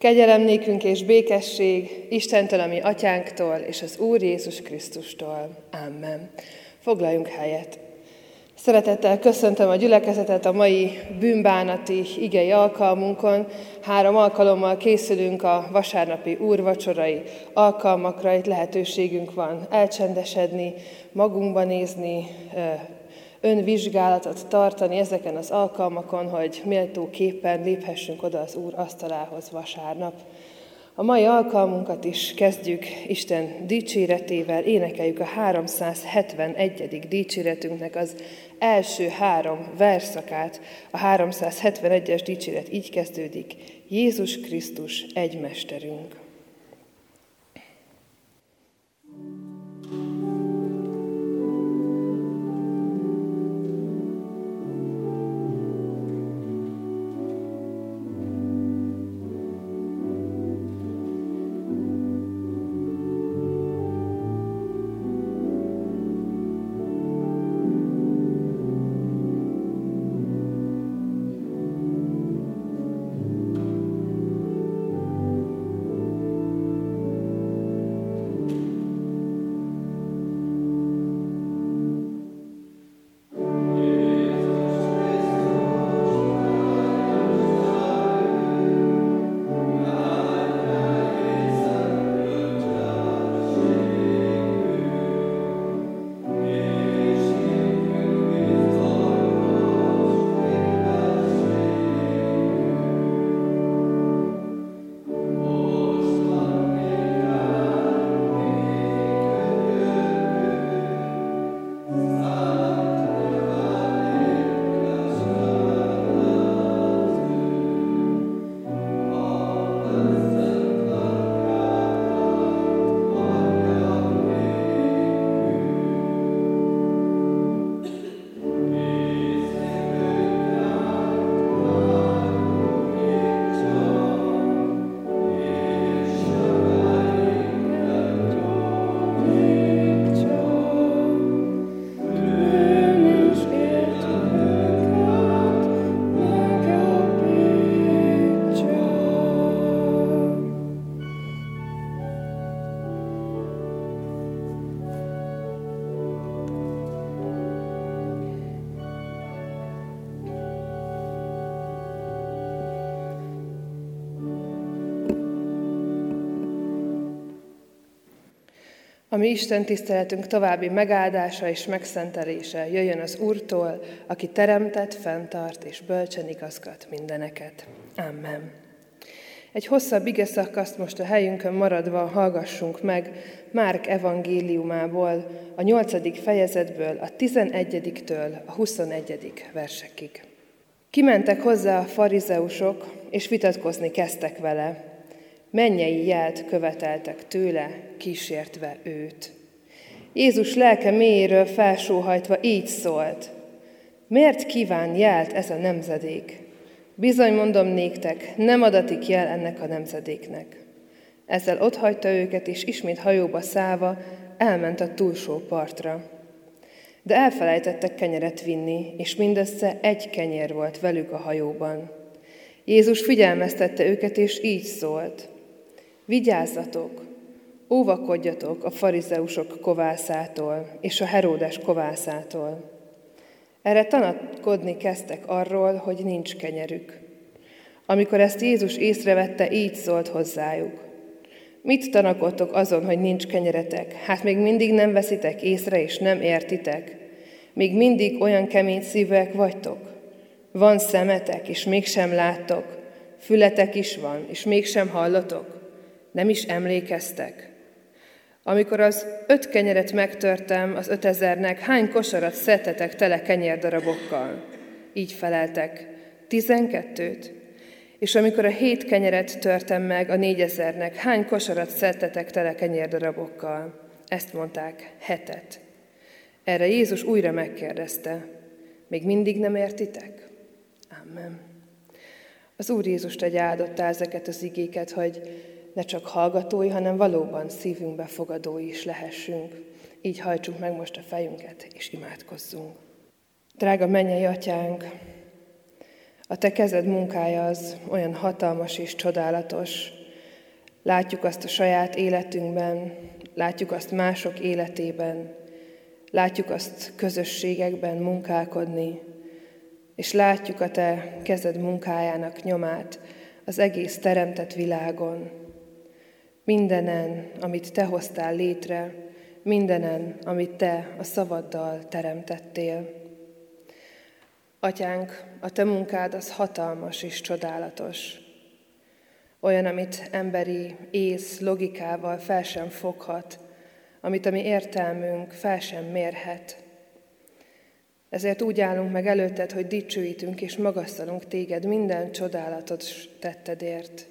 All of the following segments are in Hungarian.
Kegyelem és békesség Istentől, ami atyánktól, és az Úr Jézus Krisztustól. Amen. Foglaljunk helyet. Szeretettel köszöntöm a gyülekezetet a mai bűnbánati igei alkalmunkon. Három alkalommal készülünk a vasárnapi úrvacsorai alkalmakra. Itt lehetőségünk van elcsendesedni, magunkba nézni, önvizsgálatot tartani ezeken az alkalmakon, hogy méltóképpen léphessünk oda az Úr asztalához vasárnap. A mai alkalmunkat is kezdjük Isten dicséretével, énekeljük a 371. dicséretünknek az első három verszakát. A 371-es dicséret így kezdődik, Jézus Krisztus egymesterünk. A mi Isten tiszteletünk további megáldása és megszentelése jöjjön az Úrtól, aki teremtett, fenntart és bölcsen igazgat mindeneket. Amen. Egy hosszabb ige szakaszt most a helyünkön maradva hallgassunk meg Márk evangéliumából, a nyolcadik fejezetből, a tizenegyediktől a huszonegyedik versekig. Kimentek hozzá a farizeusok, és vitatkozni kezdtek vele, mennyei jelt követeltek tőle, kísértve őt. Jézus lelke mélyéről felsóhajtva így szólt, miért kíván jelt ez a nemzedék? Bizony mondom néktek, nem adatik jel ennek a nemzedéknek. Ezzel otthagyta őket, és ismét hajóba szállva elment a túlsó partra. De elfelejtettek kenyeret vinni, és mindössze egy kenyér volt velük a hajóban. Jézus figyelmeztette őket, és így szólt. Vigyázzatok, óvakodjatok a farizeusok kovászától és a Heródes kovászától. Erre tanatkodni kezdtek arról, hogy nincs kenyerük. Amikor ezt Jézus észrevette, így szólt hozzájuk. Mit tanakodtok azon, hogy nincs kenyeretek? Hát még mindig nem veszitek észre, és nem értitek? Még mindig olyan kemény szívek vagytok? Van szemetek, és mégsem láttok, fületek is van, és mégsem hallatok? Nem is emlékeztek. Amikor az öt kenyeret megtörtem az ötezernek, hány kosarat szedtetek tele kenyérdarabokkal? Így feleltek, tizenkettőt. És amikor a hét kenyeret törtem meg a négyezernek, hány kosarat szedtetek tele kenyérdarabokkal? Ezt mondták, hetet. Erre Jézus újra megkérdezte, még mindig nem értitek? Amen. Az Úr Jézus tegye áldotta ezeket az igéket, hogy ne csak hallgatói, hanem valóban szívünkbe fogadói is lehessünk. Így hajtsuk meg most a fejünket, és imádkozzunk. Drága mennyei atyánk, A te kezed munkája az olyan hatalmas és csodálatos. Látjuk azt a saját életünkben, látjuk azt mások életében, látjuk azt közösségekben munkálkodni, és látjuk a te kezed munkájának nyomát az egész teremtett világon. Mindenen, amit te hoztál létre, mindenen, amit te a szavaddal teremtettél. Atyánk, a te munkád az hatalmas és csodálatos. Olyan, amit emberi ész logikával fel sem foghat, amit a mi értelmünk fel sem mérhet. Ezért úgy állunk meg előtted, hogy dicsőítünk és magasztalunk téged minden csodálatos tettedért.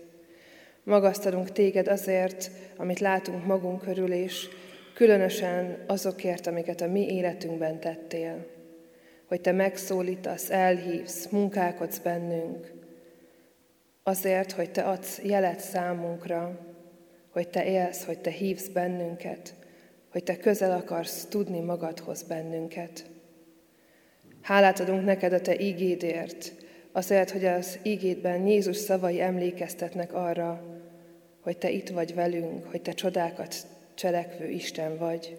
Magasztalunk téged azért, amit látunk magunk körül, és különösen azokért, amiket a mi életünkben tettél. Hogy te megszólítasz, elhívsz, munkálkodsz bennünk. Azért, hogy te adsz jelet számunkra, hogy te élsz, hogy te hívsz bennünket, hogy te közel akarsz tudni magadhoz bennünket. Hálát adunk neked a te ígédért, azért, hogy az ígédben Jézus szavai emlékeztetnek arra, hogy te itt vagy velünk, hogy te csodákat cselekvő Isten vagy.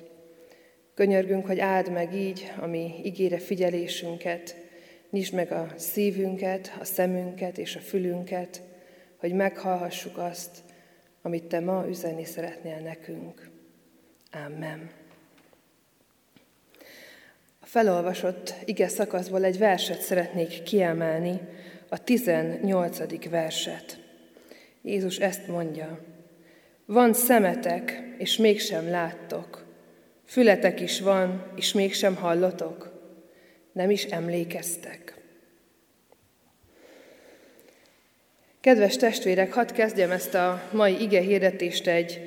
Könyörgünk, hogy áld meg így a mi ígére figyelésünket, nyisd meg a szívünket, a szemünket és a fülünket, hogy meghallhassuk azt, amit Te ma üzenni szeretnél nekünk. Amen. A felolvasott ige szakaszból egy verset szeretnék kiemelni, a 18. verset. Jézus ezt mondja, van szemetek, és mégsem láttok, fületek is van, és mégsem hallotok, nem is emlékeztek. Kedves testvérek, hadd kezdjem ezt a mai ige hirdetést egy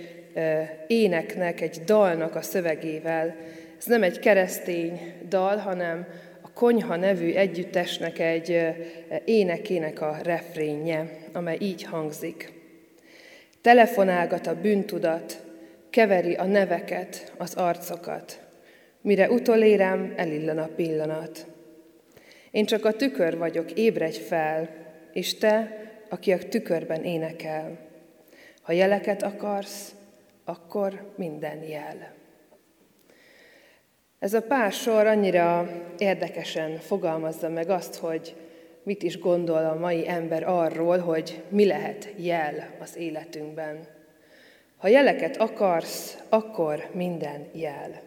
éneknek, egy dalnak a szövegével. Ez nem egy keresztény dal, hanem Konyha nevű együttesnek egy énekének a refrénje, amely így hangzik. Telefonálgat a bűntudat, keveri a neveket, az arcokat. Mire utolérem, elillan a pillanat. Én csak a tükör vagyok, ébredj fel, és te, aki a tükörben énekel. Ha jeleket akarsz, akkor minden jel. Ez a pár sor annyira érdekesen fogalmazza meg azt, hogy mit is gondol a mai ember arról, hogy mi lehet jel az életünkben. Ha jeleket akarsz, akkor minden jel.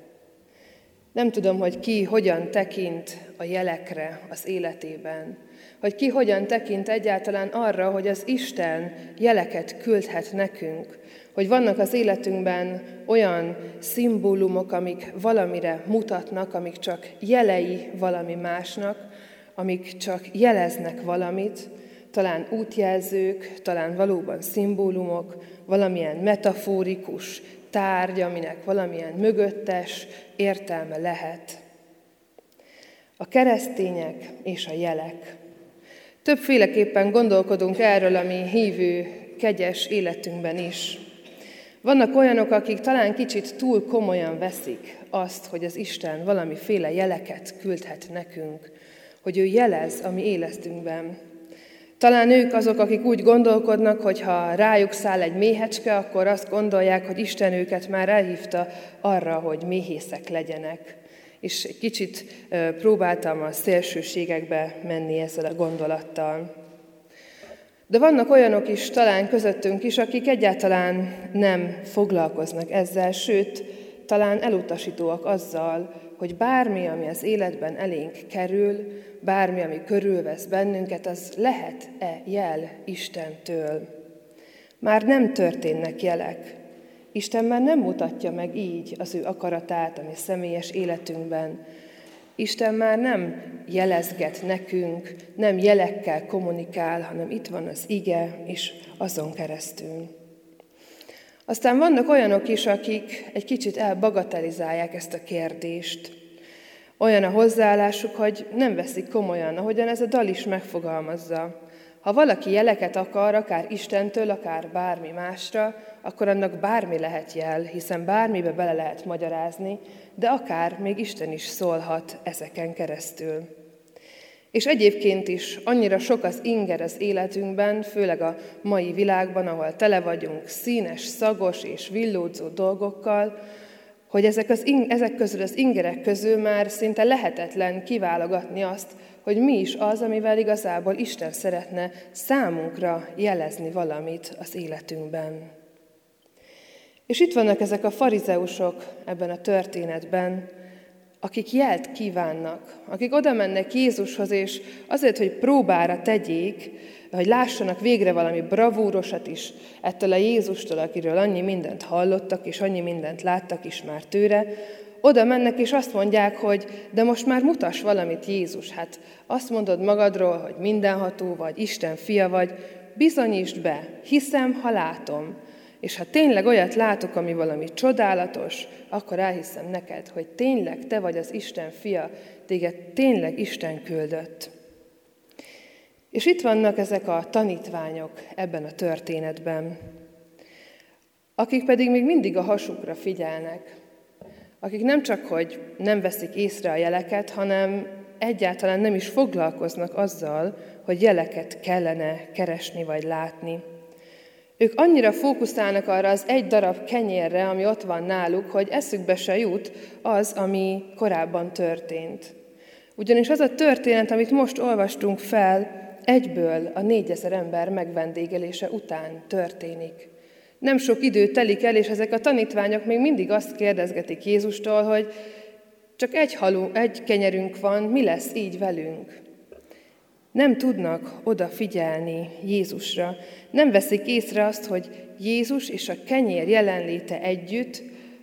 Nem tudom, hogy ki hogyan tekint a jelekre az életében, hogy ki hogyan tekint egyáltalán arra, hogy az Isten jeleket küldhet nekünk, hogy vannak az életünkben olyan szimbólumok, amik valamire mutatnak, amik csak jelei valami másnak, amik csak jeleznek valamit, talán útjelzők, talán valóban szimbólumok, valamilyen metaforikus tárgy, aminek valamilyen mögöttes értelme lehet. A keresztények és a jelek. Többféleképpen gondolkodunk erről a mi hívő, kegyes életünkben is. Vannak olyanok, akik talán kicsit túl komolyan veszik azt, hogy az Isten valamiféle jeleket küldhet nekünk, hogy ő jelez a mi életünkben. Talán ők azok, akik úgy gondolkodnak, hogy ha rájuk száll egy méhecske, akkor azt gondolják, hogy Isten őket már elhívta arra, hogy méhészek legyenek. És kicsit próbáltam a szélsőségekbe menni ezzel a gondolattal. De vannak olyanok is, talán közöttünk is, akik egyáltalán nem foglalkoznak ezzel, sőt, talán elutasítóak azzal, hogy bármi, ami az életben elénk kerül, bármi, ami körülvesz bennünket, az lehet-e jel Istentől. Már nem történnek jelek. Isten már nem mutatja meg így az ő akaratát a személyes életünkben. Isten már nem jelezget nekünk, nem jelekkel kommunikál, hanem itt van az ige, és azon keresztül. Aztán vannak olyanok is, akik egy kicsit elbagatelizálják ezt a kérdést. Olyan a hozzáállásuk, hogy nem veszik komolyan, ahogyan ez a dal is megfogalmazza. Ha valaki jeleket akar, akár Istentől, akár bármi másra, akkor annak bármi lehet jel, hiszen bármibe bele lehet magyarázni, de akár még Isten is szólhat ezeken keresztül. És egyébként is annyira sok az inger az életünkben, főleg a mai világban, ahol tele vagyunk színes, szagos és villódzó dolgokkal, hogy ezek, az, ezek közül az ingerek közül már szinte lehetetlen kiválogatni azt, hogy mi is az, amivel igazából Isten szeretne számunkra jelezni valamit az életünkben. És itt vannak ezek a farizeusok ebben a történetben, akik jelt kívánnak, akik oda mennek Jézushoz, és azért, hogy próbára tegyék, hogy lássanak végre valami bravúrosat is ettől a Jézustól, akiről annyi mindent hallottak, és annyi mindent láttak is már tőle, oda mennek, és azt mondják, hogy de most már mutas valamit Jézus. Hát azt mondod magadról, hogy mindenható vagy, Isten fia vagy, bizonyítsd be, hiszem, ha látom. És ha tényleg olyat látok, ami valami csodálatos, akkor elhiszem neked, hogy tényleg te vagy az Isten fia, téged tényleg Isten küldött. És itt vannak ezek a tanítványok ebben a történetben, akik pedig még mindig a hasukra figyelnek, akik nem csak, hogy nem veszik észre a jeleket, hanem egyáltalán nem is foglalkoznak azzal, hogy jeleket kellene keresni vagy látni. Ők annyira fókuszálnak arra az egy darab kenyérre, ami ott van náluk, hogy eszükbe se jut az, ami korábban történt. Ugyanis az a történet, amit most olvastunk fel, egyből a négyezer ember megvendégelése után történik. Nem sok idő telik el, és ezek a tanítványok még mindig azt kérdezgetik Jézustól, hogy csak egy haló, egy kenyerünk van, mi lesz így velünk? Nem tudnak odafigyelni Jézusra. Nem veszik észre azt, hogy Jézus és a kenyér jelenléte együtt,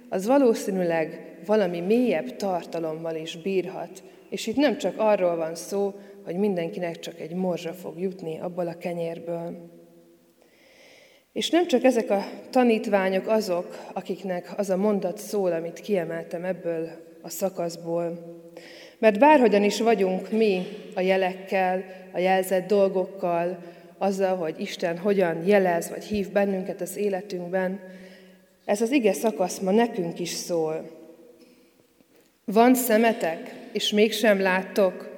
az valószínűleg valami mélyebb tartalommal is bírhat. És itt nem csak arról van szó, hogy mindenkinek csak egy morzsa fog jutni abból a kenyérből. És nem csak ezek a tanítványok azok, akiknek az a mondat szól, amit kiemeltem ebből a szakaszból. Mert bárhogyan is vagyunk mi a jelekkel, a jelzett dolgokkal, azzal, hogy Isten hogyan jelez vagy hív bennünket az életünkben, ez az ige szakasz ma nekünk is szól. Van szemetek, és mégsem láttok,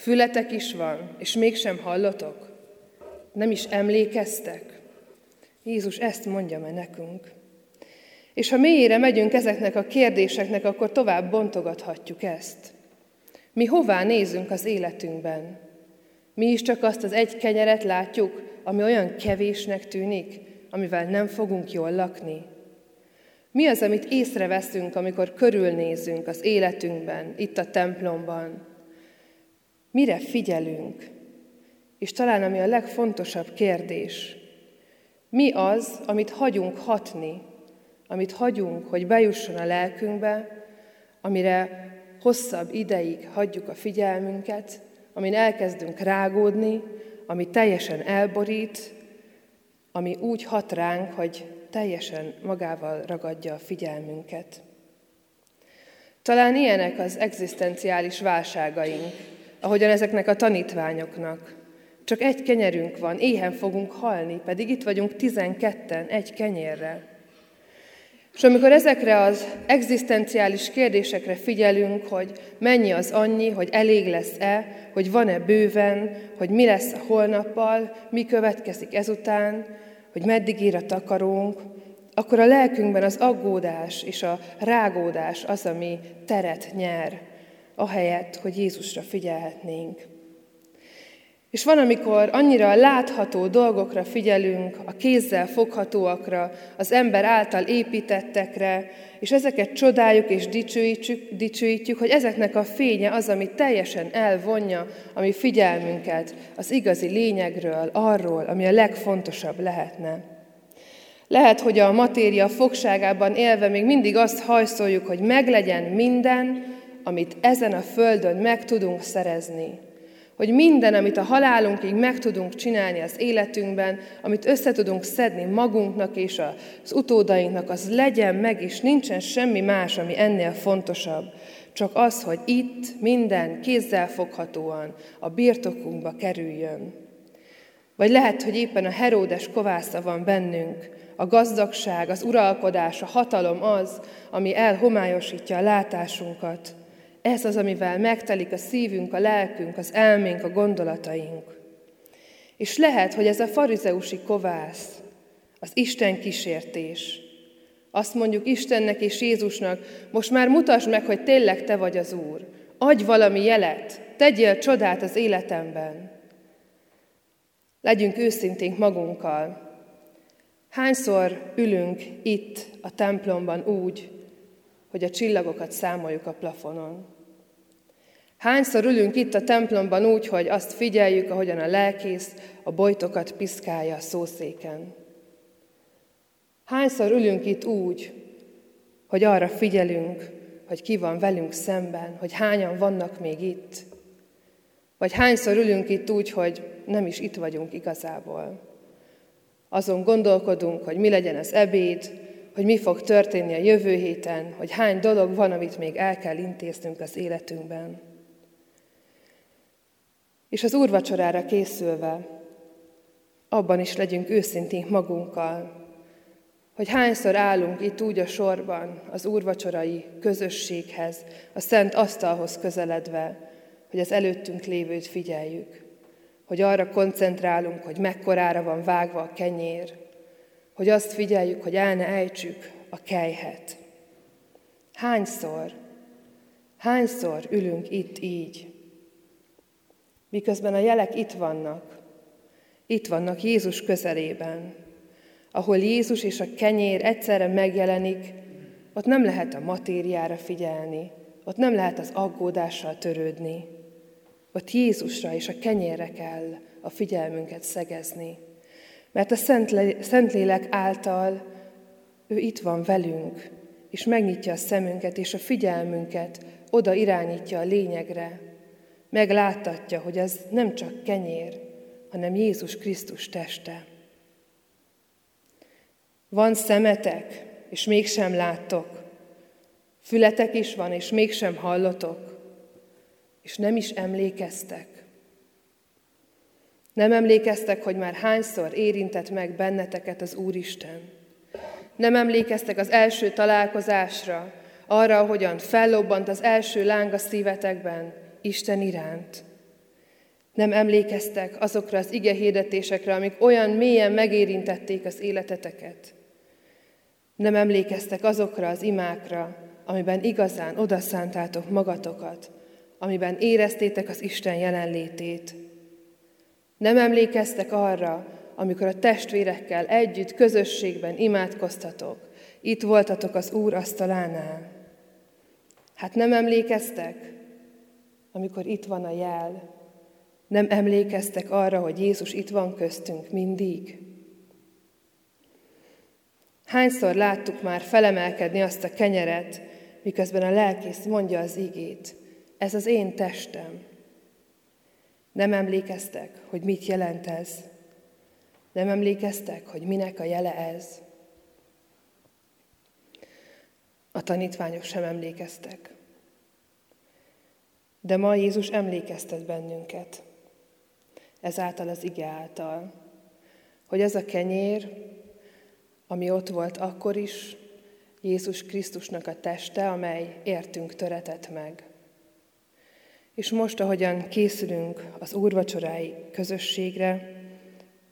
Fületek is van, és mégsem hallotok? Nem is emlékeztek? Jézus ezt mondja meg nekünk. És ha mélyére megyünk ezeknek a kérdéseknek, akkor tovább bontogathatjuk ezt. Mi hová nézünk az életünkben? Mi is csak azt az egy kenyeret látjuk, ami olyan kevésnek tűnik, amivel nem fogunk jól lakni? Mi az, amit észreveszünk, amikor körülnézünk az életünkben, itt a templomban, Mire figyelünk? És talán ami a legfontosabb kérdés, mi az, amit hagyunk hatni, amit hagyunk, hogy bejusson a lelkünkbe, amire hosszabb ideig hagyjuk a figyelmünket, amin elkezdünk rágódni, ami teljesen elborít, ami úgy hat ránk, hogy teljesen magával ragadja a figyelmünket. Talán ilyenek az egzisztenciális válságaink, ahogyan ezeknek a tanítványoknak. Csak egy kenyerünk van, éhen fogunk halni, pedig itt vagyunk tizenketten, egy kenyérrel. És amikor ezekre az egzisztenciális kérdésekre figyelünk, hogy mennyi az annyi, hogy elég lesz-e, hogy van-e bőven, hogy mi lesz a holnappal, mi következik ezután, hogy meddig ér a takarónk, akkor a lelkünkben az aggódás és a rágódás az, ami teret nyer ahelyett, hogy Jézusra figyelhetnénk. És van, amikor annyira látható dolgokra figyelünk, a kézzel foghatóakra, az ember által építettekre, és ezeket csodáljuk és dicsőítjük, dicsőítjük, hogy ezeknek a fénye az, ami teljesen elvonja a mi figyelmünket az igazi lényegről, arról, ami a legfontosabb lehetne. Lehet, hogy a matéria fogságában élve még mindig azt hajszoljuk, hogy meglegyen minden, amit ezen a földön meg tudunk szerezni. Hogy minden, amit a halálunkig meg tudunk csinálni az életünkben, amit össze tudunk szedni magunknak és az utódainknak, az legyen meg, és nincsen semmi más, ami ennél fontosabb. Csak az, hogy itt minden kézzel foghatóan a birtokunkba kerüljön. Vagy lehet, hogy éppen a Heródes kovásza van bennünk, a gazdagság, az uralkodás, a hatalom az, ami elhomályosítja a látásunkat, Ez az, amivel megtelik a szívünk, a lelkünk, az elménk, a gondolataink. És lehet, hogy ez a farizeusi kovász, az Isten kísértés. Azt mondjuk Istennek és Jézusnak, most már mutasd meg, hogy tényleg te vagy az Úr. Adj valami jelet, tegyél csodát az életemben. Legyünk őszinténk magunkkal. Hányszor ülünk itt a templomban úgy, hogy a csillagokat számoljuk a plafonon? Hányszor ülünk itt a templomban úgy, hogy azt figyeljük, ahogyan a lelkész a bojtokat piszkálja a szószéken? Hányszor ülünk itt úgy, hogy arra figyelünk, hogy ki van velünk szemben, hogy hányan vannak még itt? Vagy hányszor ülünk itt úgy, hogy nem is itt vagyunk igazából? Azon gondolkodunk, hogy mi legyen az ebéd, hogy mi fog történni a jövő héten, hogy hány dolog van, amit még el kell intéznünk az életünkben. És az úrvacsorára készülve, abban is legyünk őszinték magunkkal, hogy hányszor állunk itt úgy a sorban az úrvacsorai közösséghez, a szent asztalhoz közeledve, hogy az előttünk lévőt figyeljük, hogy arra koncentrálunk, hogy mekkorára van vágva a kenyér, hogy azt figyeljük, hogy el ne ejtsük a kejhet. Hányszor, hányszor ülünk itt így, miközben a jelek itt vannak, itt vannak Jézus közelében, ahol Jézus és a kenyér egyszerre megjelenik, ott nem lehet a matériára figyelni, ott nem lehet az aggódással törődni, ott Jézusra és a kenyérre kell a figyelmünket szegezni. Mert a Szentlélek által ő itt van velünk, és megnyitja a szemünket és a figyelmünket, oda irányítja a lényegre. Megláttatja, hogy ez nem csak kenyér, hanem Jézus Krisztus teste. Van szemetek, és mégsem láttok. Fületek is van, és mégsem hallotok. És nem is emlékeztek. Nem emlékeztek, hogy már hányszor érintett meg benneteket az Úristen. Nem emlékeztek az első találkozásra, arra, hogyan fellobbant az első láng a szívetekben Isten iránt. Nem emlékeztek azokra az ige hirdetésekre, amik olyan mélyen megérintették az életeteket. Nem emlékeztek azokra az imákra, amiben igazán odaszántátok magatokat, amiben éreztétek az Isten jelenlétét, nem emlékeztek arra, amikor a testvérekkel együtt, közösségben imádkoztatok, itt voltatok az Úr asztalánál. Hát nem emlékeztek, amikor itt van a jel, nem emlékeztek arra, hogy Jézus itt van köztünk mindig? Hányszor láttuk már felemelkedni azt a kenyeret, miközben a lelkész mondja az igét, ez az én testem, nem emlékeztek, hogy mit jelent ez? Nem emlékeztek, hogy minek a jele ez? A tanítványok sem emlékeztek. De ma Jézus emlékeztet bennünket, ezáltal az ige által, hogy ez a kenyér, ami ott volt akkor is, Jézus Krisztusnak a teste, amely értünk töretett meg. És most, ahogyan készülünk az úrvacsorái közösségre,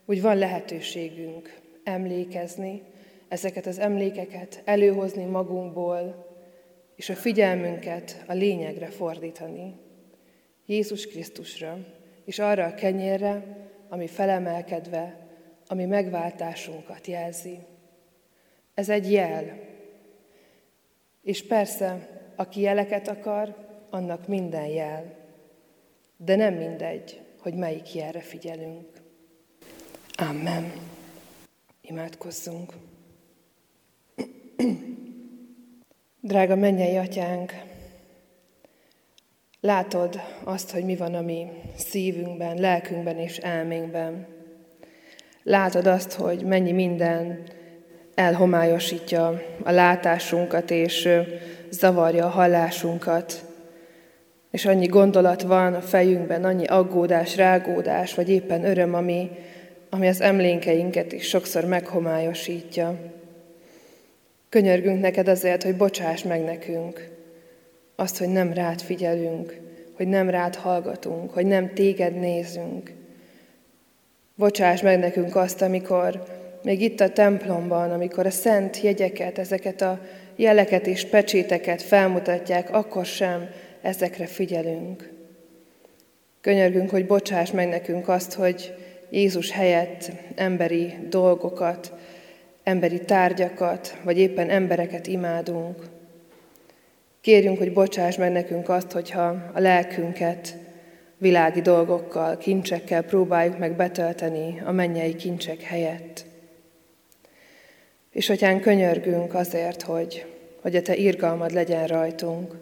úgy van lehetőségünk emlékezni, ezeket az emlékeket előhozni magunkból, és a figyelmünket a lényegre fordítani. Jézus Krisztusra, és arra a kenyérre, ami felemelkedve, ami megváltásunkat jelzi. Ez egy jel. És persze, aki jeleket akar, annak minden jel, de nem mindegy, hogy melyik jelre figyelünk. Amen. Imádkozzunk. Drága mennyei atyánk, látod azt, hogy mi van a mi szívünkben, lelkünkben és elménkben. Látod azt, hogy mennyi minden elhomályosítja a látásunkat és zavarja a hallásunkat. És annyi gondolat van a fejünkben, annyi aggódás, rágódás, vagy éppen öröm, ami, ami az emlékeinket is sokszor meghomályosítja. Könyörgünk neked azért, hogy bocsáss meg nekünk, azt, hogy nem rád figyelünk, hogy nem rád hallgatunk, hogy nem téged nézünk. Bocsáss meg nekünk azt, amikor még itt a templomban, amikor a szent jegyeket, ezeket a jeleket és pecséteket felmutatják, akkor sem ezekre figyelünk. Könyörgünk, hogy bocsáss meg nekünk azt, hogy Jézus helyett emberi dolgokat, emberi tárgyakat, vagy éppen embereket imádunk. Kérjünk, hogy bocsáss meg nekünk azt, hogyha a lelkünket világi dolgokkal, kincsekkel próbáljuk meg betölteni a mennyei kincsek helyett. És hogyan könyörgünk azért, hogy, hogy a Te irgalmad legyen rajtunk,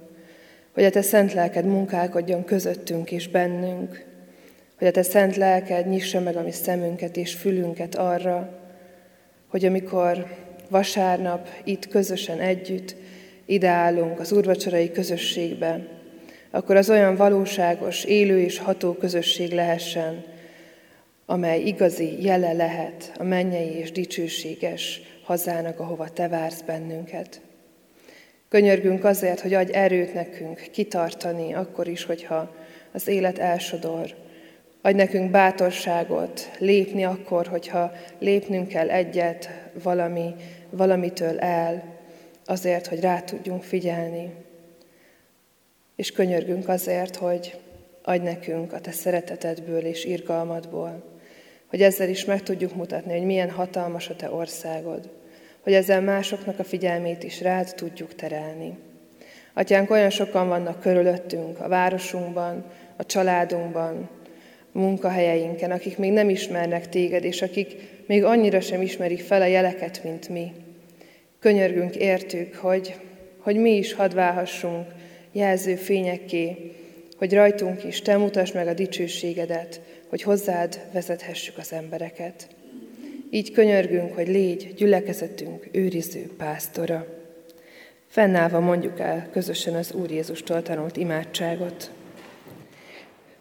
hogy a Te szent lelked munkálkodjon közöttünk és bennünk, hogy a Te szent lelked nyissa meg a mi szemünket és fülünket arra, hogy amikor vasárnap itt közösen együtt ideálunk az úrvacsorai közösségbe, akkor az olyan valóságos, élő és ható közösség lehessen, amely igazi jele lehet a mennyei és dicsőséges hazának, ahova Te vársz bennünket. Könyörgünk azért, hogy adj erőt nekünk kitartani, akkor is, hogyha az élet elsodor. Adj nekünk bátorságot lépni akkor, hogyha lépnünk kell egyet valami, valamitől el, azért, hogy rá tudjunk figyelni. És könyörgünk azért, hogy adj nekünk a Te szeretetedből és irgalmadból, hogy ezzel is meg tudjuk mutatni, hogy milyen hatalmas a Te országod, hogy ezzel másoknak a figyelmét is rád tudjuk terelni. Atyánk, olyan sokan vannak körülöttünk, a városunkban, a családunkban, munkahelyeinken, akik még nem ismernek téged, és akik még annyira sem ismerik fel a jeleket, mint mi. Könyörgünk értük, hogy, hogy mi is hadd válhassunk jelző fényekké, hogy rajtunk is te mutasd meg a dicsőségedet, hogy hozzád vezethessük az embereket. Így könyörgünk, hogy légy gyülekezetünk őriző pásztora. Fennállva mondjuk el közösen az Úr Jézustól tanult imádságot.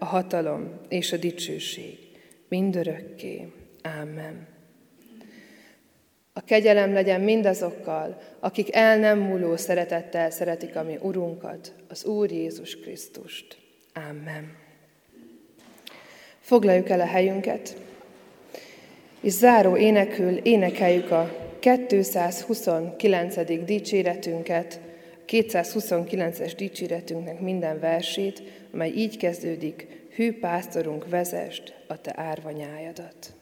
a hatalom és a dicsőség mindörökké. Ámen. A kegyelem legyen mindazokkal, akik el nem múló szeretettel szeretik a mi Urunkat, az Úr Jézus Krisztust. Amen. Foglaljuk el a helyünket, és záró énekül énekeljük a 229. dicséretünket, 229-es dicséretünknek minden versét, amely így kezdődik, Hű pásztorunk, vezest a te árvanyájadat.